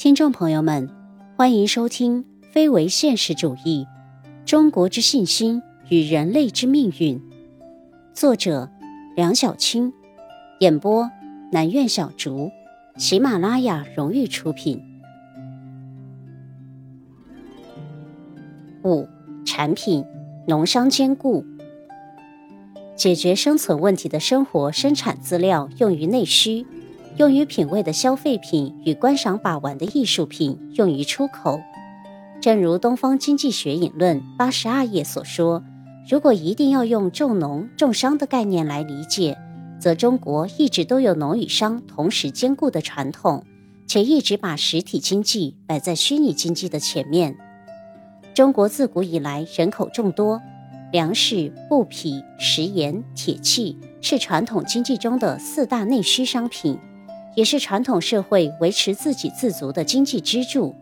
听众朋友们，欢迎收听《非为现实主义：中国之信心与人类之命运》，作者梁小青，演播南苑小竹，喜马拉雅荣誉出品。五、产品农商兼顾，解决生存问题的生活生产资料用于内需。用于品味的消费品与观赏把玩的艺术品用于出口，正如《东方经济学引论》八十二页所说：“如果一定要用重农重商的概念来理解，则中国一直都有农与商同时兼顾的传统，且一直把实体经济摆在虚拟经济的前面。中国自古以来人口众多，粮食、布匹、食盐、铁器是传统经济中的四大内需商品。”也是传统社会维持自给自足的经济支柱。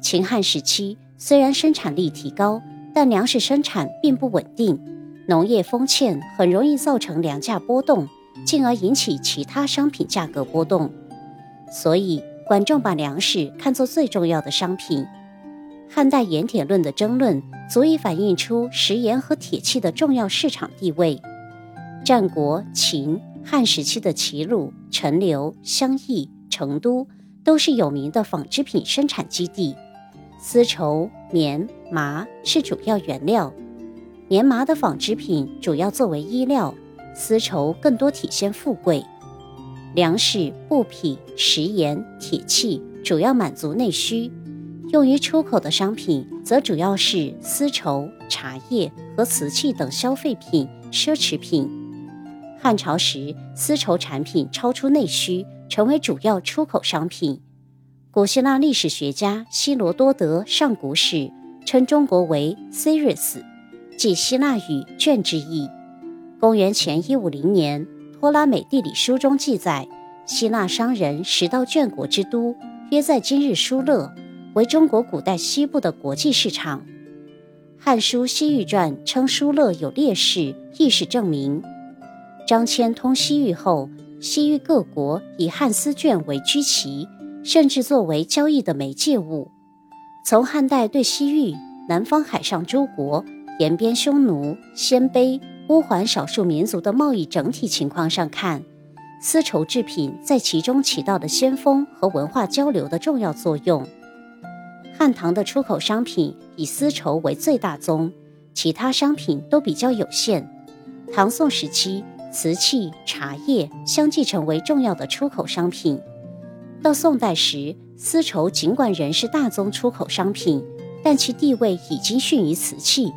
秦汉时期虽然生产力提高，但粮食生产并不稳定，农业丰欠很容易造成粮价波动，进而引起其他商品价格波动。所以，管仲把粮食看作最重要的商品。汉代盐铁论的争论，足以反映出食盐和铁器的重要市场地位。战国、秦。汉时期的齐鲁、陈留、香邑、成都都是有名的纺织品生产基地。丝绸、棉、麻是主要原料。棉麻的纺织品主要作为衣料，丝绸更多体现富贵。粮食、布匹、食盐、铁器主要满足内需。用于出口的商品则主要是丝绸、茶叶和瓷器等消费品、奢侈品。汉朝时，丝绸产品超出内需，成为主要出口商品。古希腊历史学家希罗多德《上古史》称中国为 “Ceres”，即希腊语“卷”之意。公元前一五零年，《托拉美地理书》中记载，希腊商人时到卷国之都，约在今日疏勒，为中国古代西部的国际市场。《汉书·西域传》称疏勒有烈士，亦是证明。张骞通西域后，西域各国以汉丝绢为居旗，甚至作为交易的媒介物。从汉代对西域、南方海上诸国、沿边匈奴、鲜卑、乌桓少数民族的贸易整体情况上看，丝绸制品在其中起到的先锋和文化交流的重要作用。汉唐的出口商品以丝绸为最大宗，其他商品都比较有限。唐宋时期。瓷器、茶叶相继成为重要的出口商品。到宋代时，丝绸尽管仍是大宗出口商品，但其地位已经逊于瓷器。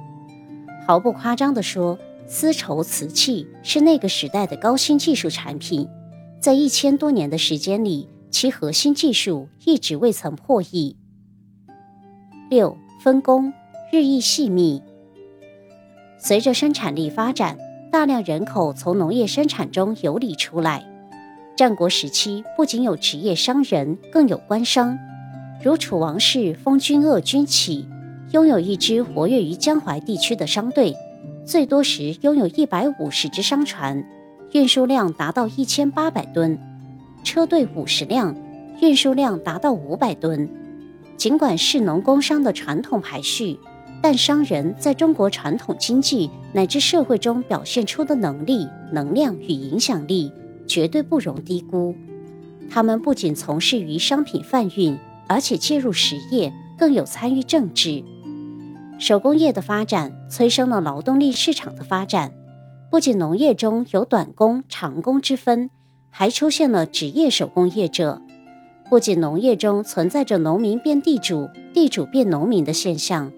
毫不夸张地说，丝绸、瓷器是那个时代的高新技术产品。在一千多年的时间里，其核心技术一直未曾破译。六分工日益细密，随着生产力发展。大量人口从农业生产中游离出来。战国时期，不仅有职业商人，更有官商。如楚王室封君鄂君起，拥有一支活跃于江淮地区的商队，最多时拥有一百五十只商船，运输量达到一千八百吨；车队五十辆，运输量达到五百吨。尽管是农工商的传统排序。但商人在中国传统经济乃至社会中表现出的能力、能量与影响力，绝对不容低估。他们不仅从事于商品贩运，而且介入实业，更有参与政治。手工业的发展催生了劳动力市场的发展。不仅农业中有短工、长工之分，还出现了职业手工业者。不仅农业中存在着农民变地主、地主变农民的现象。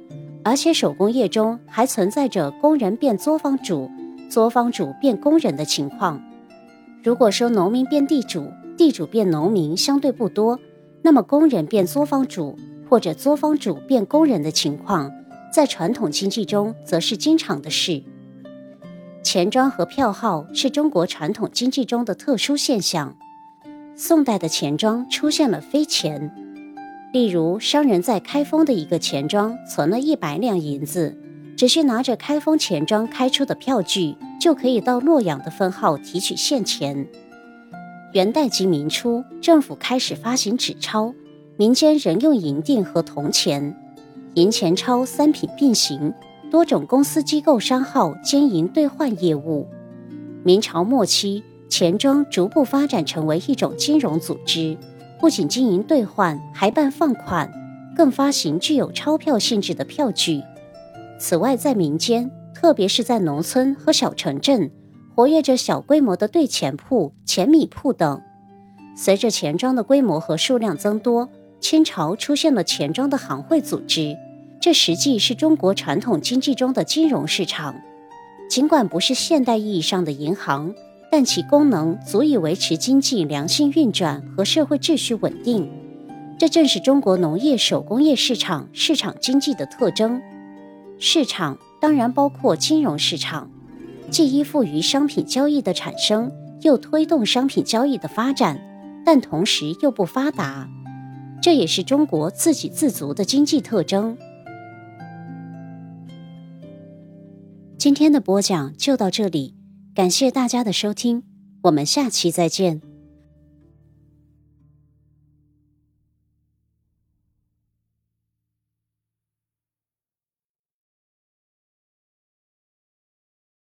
而且手工业中还存在着工人变作坊主、作坊主变工人的情况。如果说农民变地主、地主变农民相对不多，那么工人变作坊主或者作坊主变工人的情况，在传统经济中则是经常的事。钱庄和票号是中国传统经济中的特殊现象。宋代的钱庄出现了飞钱。例如，商人在开封的一个钱庄存了一百两银子，只需拿着开封钱庄开出的票据，就可以到洛阳的分号提取现钱。元代及明初，政府开始发行纸钞，民间仍用银锭和铜钱，银钱钞三品并行，多种公司机构商号兼营兑换业务。明朝末期，钱庄逐步发展成为一种金融组织，不仅经营兑换，还办放款，更发行具有钞票性质的票据。此外，在民间，特别是在农村和小城镇，活跃着小规模的兑钱铺、钱米铺等。随着钱庄的规模和数量增多，清朝出现了钱庄的行会组织，这实际是中国传统经济中的金融市场。尽管不是现代意义上的银行，但其功能足以维持经济良性运转和社会秩序稳定。这正是中国农业手工业市场市场经济的特征。市场当然包括金融市场，既依附于商品交易的产生，又推动商品交易的发展，但同时又不发达。这也是中国自给自足的经济特征。今天的播讲就到这里，感谢大家的收听，我们下期再见。